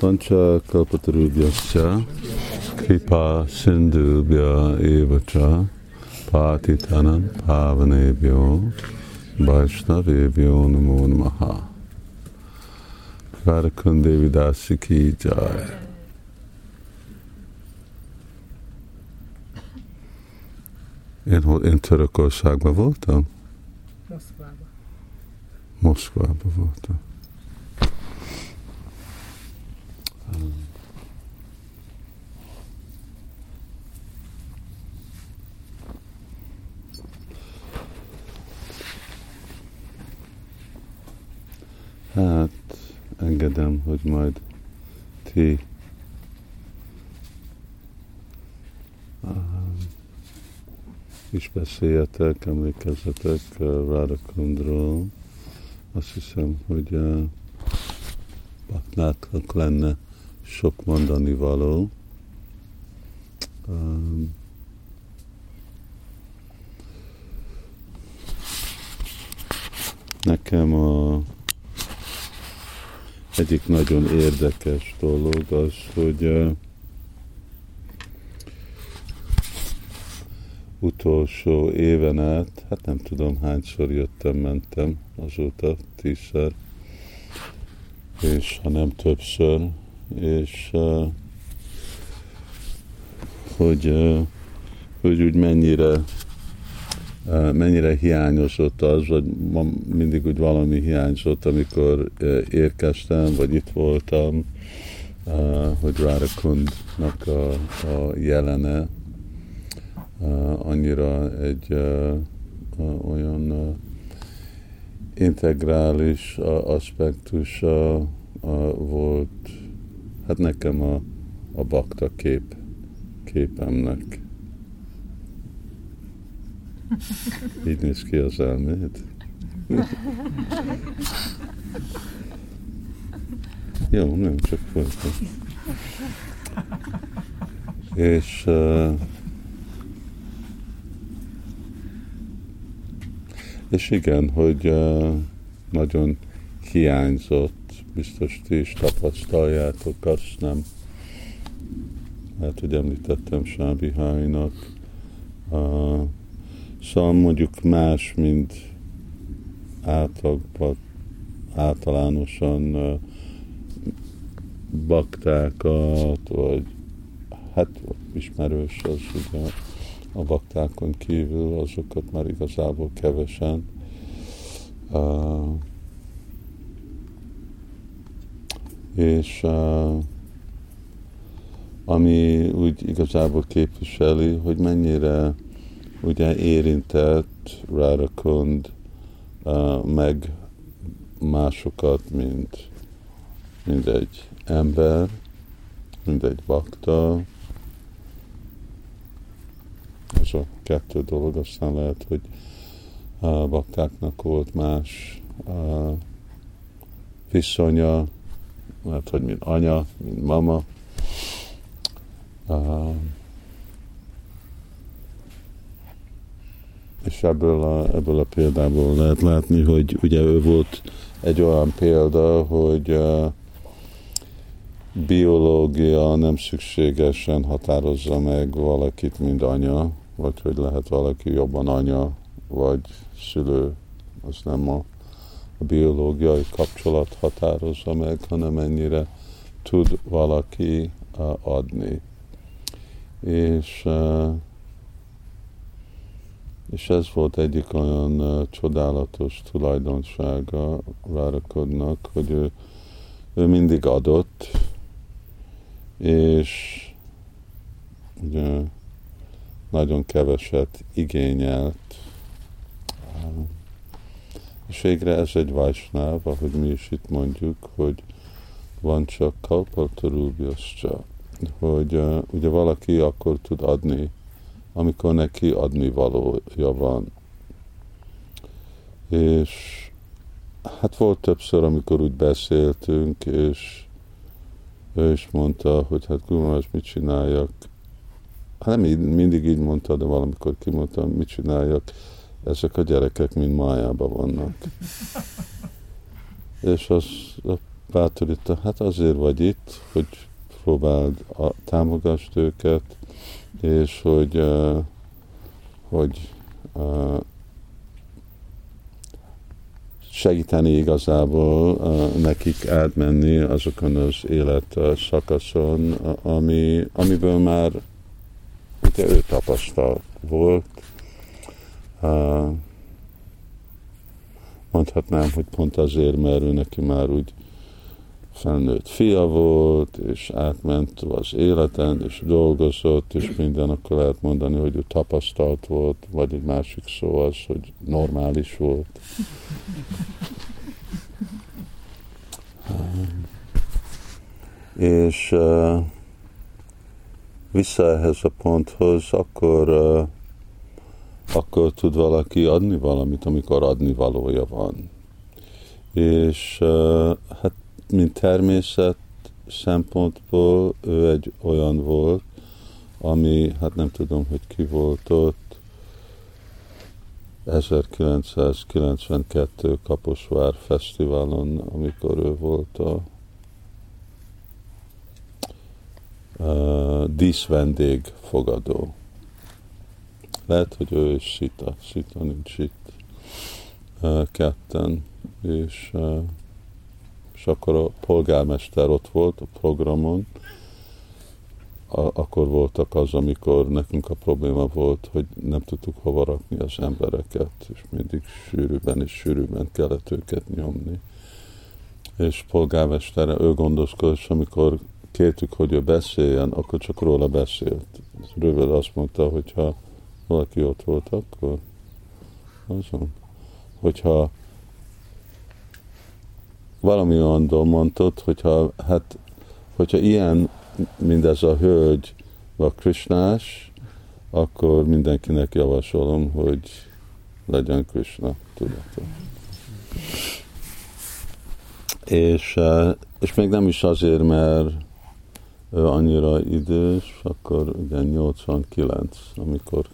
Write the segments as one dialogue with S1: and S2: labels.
S1: Pancha kalpatarubhyascha kripa sindhubhya evacha patitanam pavanebhyo vaishnavebhyo namo namaha. Radhakundevi Dasi ki jai. Én, hol- én Törökországban voltam?
S2: Moszkvába.
S1: Moszkvában voltam. Hát, engedem, hogy majd ti is beszéljetek, emlékezzetek Radakundról. Azt hiszem, hogy uh, Baknáknak lenne sok mondani való. Um, nekem a egyik nagyon érdekes dolog az, hogy utolsó éven át, hát nem tudom hányszor jöttem, mentem azóta, tízszer, és ha nem többször, és hogy, hogy úgy mennyire mennyire hiányozott az, vagy mindig úgy valami hiányzott, amikor érkeztem, vagy itt voltam, hogy Rárakundnak a, a jelene, annyira egy olyan integrális aspektusa volt, hát nekem a, a bakta kép, képemnek. Így néz ki az elméd. Jó, nem csak folyton. És uh, És igen, hogy uh, nagyon hiányzott, biztos ti is tapasztaljátok, azt nem, hát hogy említettem Sábihájnak, uh, szóval mondjuk más, mint átlagban, általánosan baktákat, vagy hát ismerős az ugye a baktákon kívül, azokat már igazából kevesen. Uh, és uh, ami úgy igazából képviseli, hogy mennyire ugye érintett Rárakund uh, meg másokat, mint, mint egy ember, mint egy bakta, ez a kettő dolog, aztán lehet, hogy a baktáknak volt más a viszonya, lehet, hogy mint anya, mint mama. Uh, és ebből a, ebből a példából lehet látni, hogy ugye ő volt egy olyan példa, hogy uh, biológia nem szükségesen határozza meg valakit, mint anya, vagy hogy lehet valaki jobban anya, vagy szülő, az nem a, a biológiai kapcsolat határozza meg, hanem mennyire tud valaki adni. És, és ez volt egyik olyan uh, csodálatos tulajdonsága Várakodnak, hogy ő, ő mindig adott, és ugye nagyon keveset igényelt. És végre ez egy Vajsnáv, ahogy mi is itt mondjuk, hogy van csak kalpatarúbjascsa, hogy uh, ugye valaki akkor tud adni, amikor neki adni valója van. És hát volt többször, amikor úgy beszéltünk, és ő is mondta, hogy hát Gumás, mit csináljak. Hát nem így, mindig így mondta, de valamikor kimondta, mit csináljak. Ezek a gyerekek mind májában vannak. És az, bátorítja, hát azért vagy itt, hogy próbáld a, támogasd őket, és hogy, uh, hogy uh, segíteni igazából uh, nekik átmenni azokon az élet szakaszon, ami, amiből már ugye ő tapasztalt volt. Uh, mondhatnám, hogy pont azért, mert ő neki már úgy felnőtt fia volt, és átment az életen, és dolgozott, és minden, akkor lehet mondani, hogy ő tapasztalt volt, vagy egy másik szó az, hogy normális volt. és uh, vissza ehhez a ponthoz, akkor, uh, akkor tud valaki adni valamit, amikor adni valója van. És uh, hát mint természet szempontból ő egy olyan volt, ami, hát nem tudom, hogy ki volt ott, 1992 Kaposvár Fesztiválon, amikor ő volt a, a díszvendég fogadó. Lehet, hogy ő is Sita, Sita nincs itt ketten, és akkor a polgármester ott volt a programon, a, akkor voltak az, amikor nekünk a probléma volt, hogy nem tudtuk hova rakni az embereket, és mindig sűrűben és sűrűben kellett őket nyomni. És polgármester, ő gondoskodott, és amikor kértük, hogy ő beszéljen, akkor csak róla beszélt. Rövid azt mondta, hogy ha valaki ott volt, akkor azon. Hogyha valami olyan mondtad, hogyha, hát, hogyha ilyen, mindez a hölgy, a Krishnás, akkor mindenkinek javasolom, hogy legyen Krishna tudata. És, eh, és még nem is azért, mert ő annyira idős, akkor ugye 89, amikor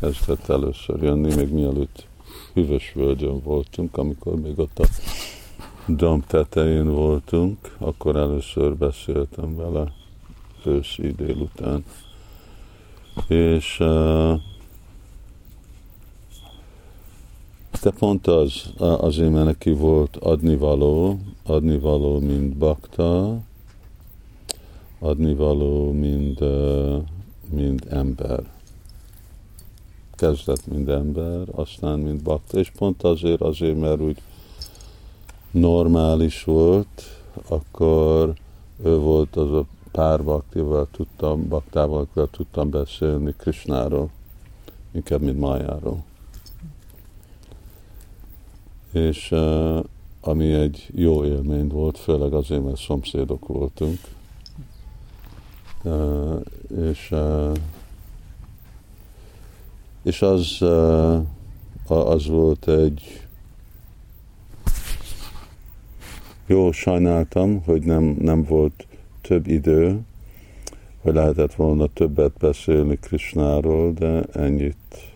S1: kezdett először jönni, még mielőtt hűvös völgyön voltunk, amikor még ott a domb tetején voltunk, akkor először beszéltem vele őszi délután. És uh, de pont az, azért, mert neki volt adnivaló, adnivaló, mint bakta, adnivaló, mint, uh, mint ember. Kezdett, mint ember, aztán, mint bakta, és pont azért, azért, mert úgy normális volt, akkor ő volt az a pár baktival tudtam, baktával, tudtam beszélni Krishnáról, inkább mint Májáról. És uh, ami egy jó élmény volt, főleg azért, mert szomszédok voltunk. Uh, és, uh, és az, uh, az volt egy jó, sajnáltam, hogy nem, nem volt több idő, hogy lehetett volna többet beszélni Krisnáról, de ennyit,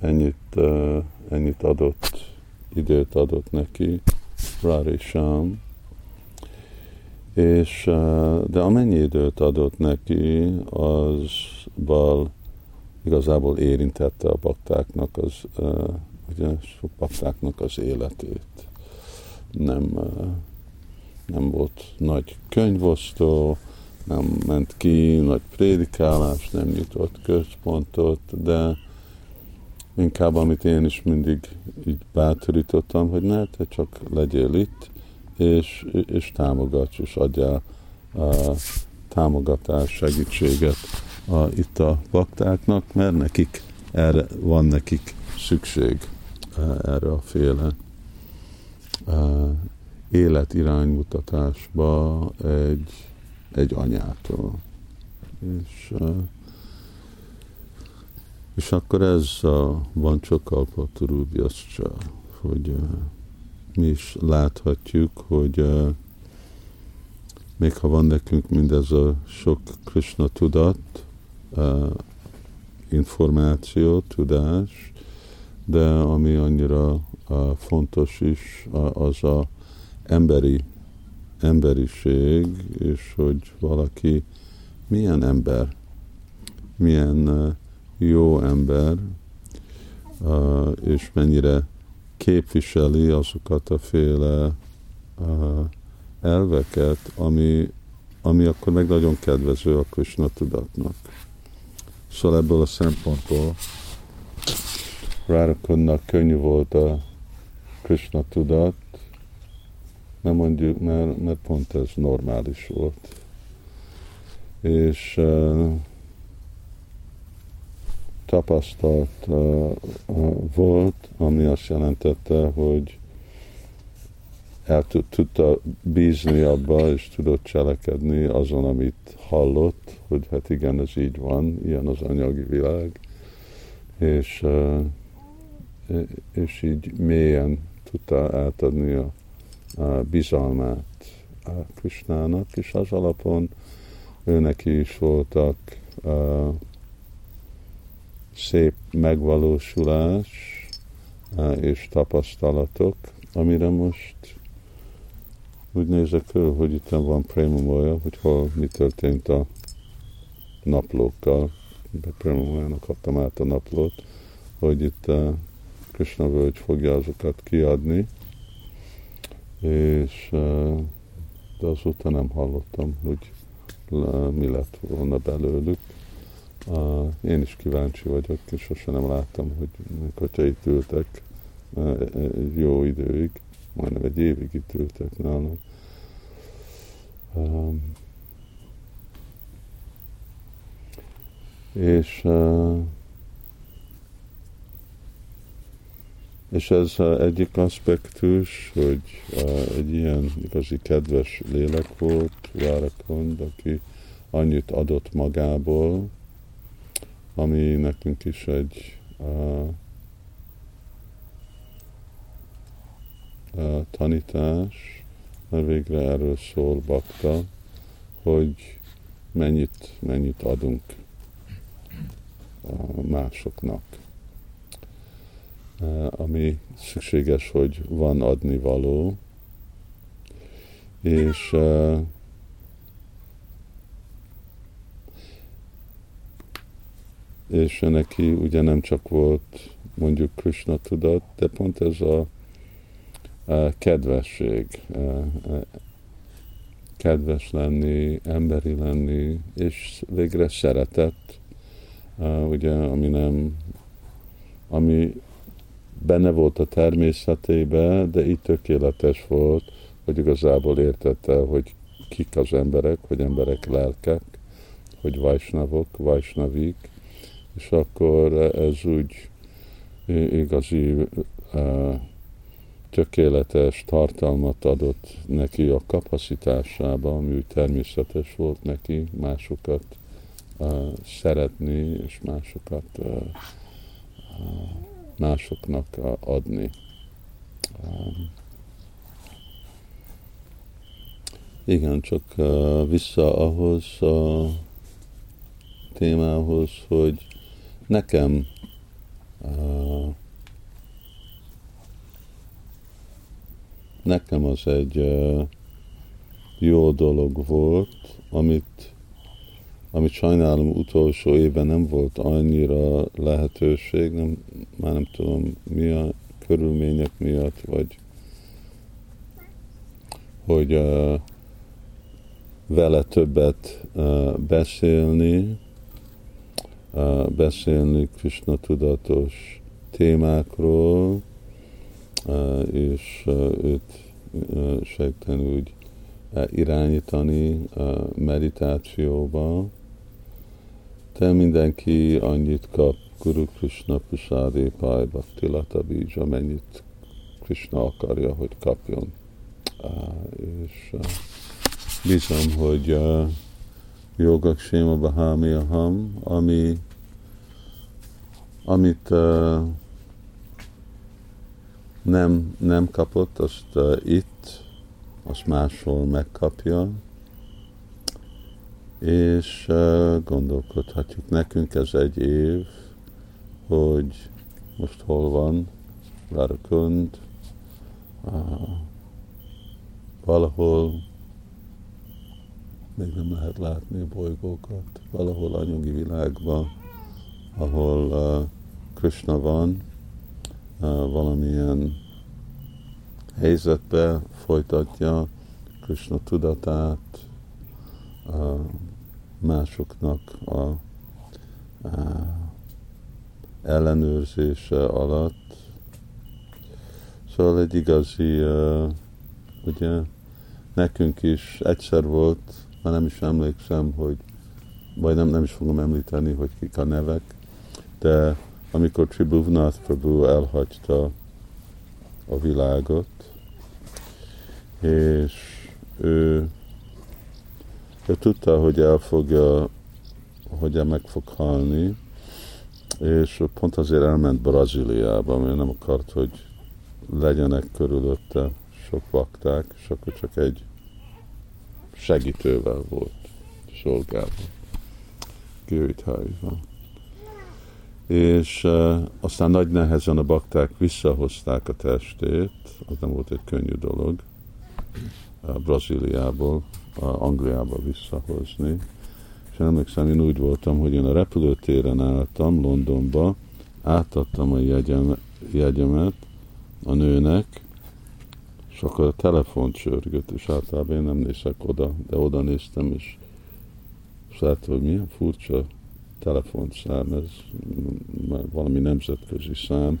S1: ennyit, uh, ennyit adott, időt adott neki Rari Sham. És, uh, de amennyi időt adott neki, az bal igazából érintette a baktáknak az, uh, ugye, baktáknak az életét nem, nem volt nagy könyvosztó, nem ment ki nagy prédikálás, nem nyitott központot, de inkább amit én is mindig így bátorítottam, hogy ne, te csak legyél itt, és, és támogass, és adjál a támogatás, segítséget a, itt a baktáknak, mert nekik erre van nekik szükség erre a féle életiránymutatásba egy, egy anyától. És, és akkor ez a, van csak a Paturubjaszcsa, hogy mi is láthatjuk, hogy még ha van nekünk mindez a sok Krishna tudat, információ, tudás, de ami annyira fontos is, az a emberi, emberiség, és hogy valaki milyen ember, milyen jó ember, és mennyire képviseli azokat a féle elveket, ami, ami akkor meg nagyon kedvező a Krishna tudatnak. Szóval ebből a szempontból Rárakonnak könnyű volt a Krishna tudat, mert mondjuk, mert, mert pont ez normális volt. És uh, tapasztalt uh, volt, ami azt jelentette, hogy el tudta bízni abba, és tudott cselekedni azon, amit hallott, hogy hát igen, ez így van, ilyen az anyagi világ, és, és így mélyen tudta átadni a, a bizalmát a Krisnának, és az alapon őnek is voltak uh, szép megvalósulás uh, és tapasztalatok, amire most úgy nézek föl, hogy itt van Prémamoya, hogy hol mi történt a naplókkal. De Prémamoya-nak adtam át a naplót, hogy itt a Krishna völgy fogja azokat kiadni, és de azóta nem hallottam, hogy mi lett volna belőlük. Én is kíváncsi vagyok, és sosem nem láttam, hogy hogyha itt ültek egy jó időig, majdnem egy évig itt ültek nálam. Um, és uh, és ez uh, egyik aspektus, hogy uh, egy ilyen igazi kedves lélek volt, Várakond, aki annyit adott magából, ami nekünk is egy uh, tanítás, mert végre erről szól Bakta, hogy mennyit, mennyit adunk másoknak. Ami szükséges, hogy van adni való, és és neki ugye nem csak volt mondjuk Krishna tudat, de pont ez a kedvesség, kedves lenni, emberi lenni, és végre szeretet, ugye, ami nem, ami benne volt a természetébe, de itt tökéletes volt, hogy igazából értette, hogy kik az emberek, hogy emberek lelkek, hogy vajsnavok, vajsnavik, és akkor ez úgy igazi tökéletes tartalmat adott neki a kapacitásába, ami úgy természetes volt neki másokat szeretni, és másokat másoknak uh, adni. Um, igen, csak uh, vissza ahhoz a témához, hogy nekem uh, nekem az egy jó dolog volt, amit, amit sajnálom utolsó évben nem volt annyira lehetőség, nem, már nem tudom mi a körülmények miatt, vagy hogy uh, vele többet uh, beszélni, uh, beszélni Krishna tudatos témákról, és őt segíteni úgy irányítani meditációba. De mindenki annyit kap Guru Krishna Prasadi Pai Bhakti Lata Bija, amennyit Krishna akarja, hogy kapjon. És bízom, hogy Jogak Séma Bahami Aham, ami, amit nem, nem kapott, azt itt, azt máshol megkapja, és gondolkodhatjuk. Nekünk ez egy év, hogy most hol van Várakund, uh, valahol még nem lehet látni a bolygókat. Valahol anyagi világban, ahol Krishna van, valamilyen helyzetbe folytatja Krishna tudatát, másoknak a uh, ellenőrzése alatt. Szóval egy igazi, uh, ugye, nekünk is egyszer volt, már nem is emlékszem, hogy, vagy nem, nem is fogom említeni, hogy kik a nevek, de amikor Tribhuvnath Prabhu elhagyta a világot, és ő, ő tudta, hogy el fogja, hogy meg fog halni, és pont azért elment Brazíliába, mert nem akart, hogy legyenek körülötte sok vakták, és akkor csak egy segítővel volt szolgálva. Győjthájban. És uh, aztán nagy nehezen a bakták visszahozták a testét, az nem volt egy könnyű dolog, Brazíliából, Angliába visszahozni. És emlékszem, én úgy voltam, hogy én a repülőtéren álltam Londonba, átadtam a jegyem, jegyemet a nőnek, és akkor a telefon csörgött, és általában én nem nézek oda, de oda néztem, és, láttam, hogy milyen furcsa telefonszám, ez valami nemzetközi szám,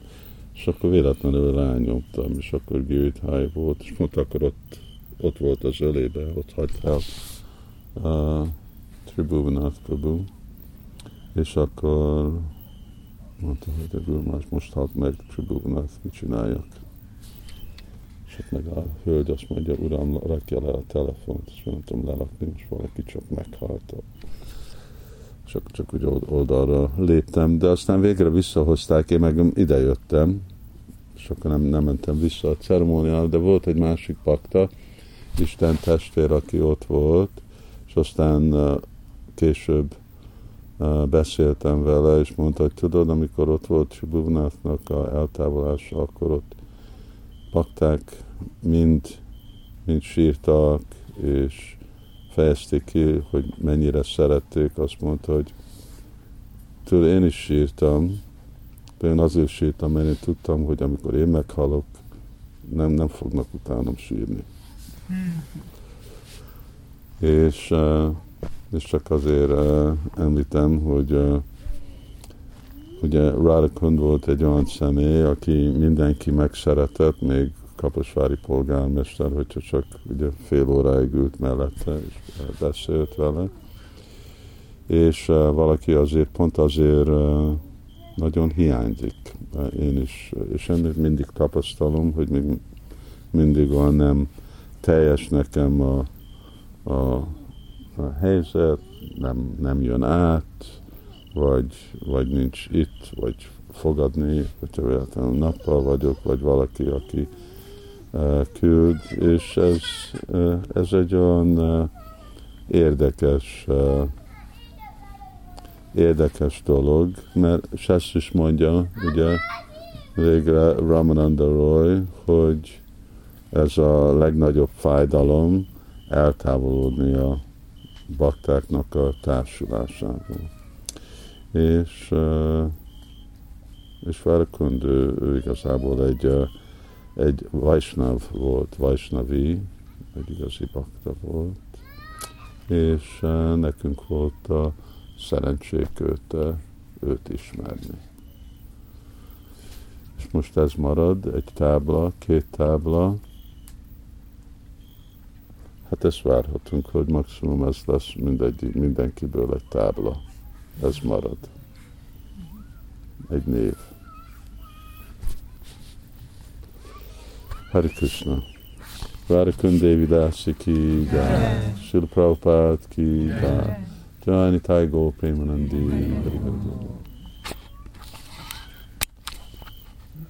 S1: és akkor véletlenül rányomtam, és akkor High volt, és mondta, akkor ott, ott volt az ölébe, ott hagyta el uh, Tribhuvanat Prabhu, és akkor mondta, hogy ebből most halt meg Tribhuvanat, mit csináljak? És ott meg a hölgy azt mondja, uram, rakja le a telefont, és nem tudom lerakni, és valaki csak meghalt. Csak, csak úgy oldalra léptem, de aztán végre visszahozták, én meg idejöttem, és akkor nem, nem mentem vissza a ceremóniára, de volt egy másik pakta, Isten testvér, aki ott volt, és aztán később beszéltem vele, és mondta, hogy tudod, amikor ott volt Sibuvnáthnak a eltávolása, akkor ott pakták mind, mind sírtak, és fejezték ki, hogy mennyire szerették, azt mondta, hogy tőle én is sírtam, de én azért sírtam, mert én tudtam, hogy amikor én meghalok, nem, nem fognak utánam sírni. És, és csak azért említem, hogy ugye Radakund volt egy olyan személy, aki mindenki megszeretett, még Kaposvári polgármester, hogyha csak ugye fél óráig ült mellette, és beszélt vele. És valaki azért, pont azért nagyon hiányzik. Én is, és én mindig tapasztalom, hogy még mindig olyan nem teljes nekem a, a, a helyzet, nem, nem jön át, vagy, vagy nincs itt, vagy fogadni, hogyha véletlenül nappal vagyok, vagy valaki, aki küld, és ez, ez egy olyan érdekes érdekes dolog, mert ezt is mondja, ugye, végre Ramananda Roy, hogy ez a legnagyobb fájdalom eltávolodni a baktáknak a társulásából. És, és Varakund, ő, ő igazából egy egy Vaisnav volt, Vaisnavi, egy igazi bakta volt, és nekünk volt a szerencsék őt, őt ismerni. És most ez marad, egy tábla, két tábla, hát ezt várhatunk, hogy maximum ez lesz mindegy, mindenkiből egy tábla. Ez marad. Egy név. Hare Krishna. Radhakund Devi Dasi ki jai. Srila Prabhupada ki Nitai Go Premanandi. Hare Hare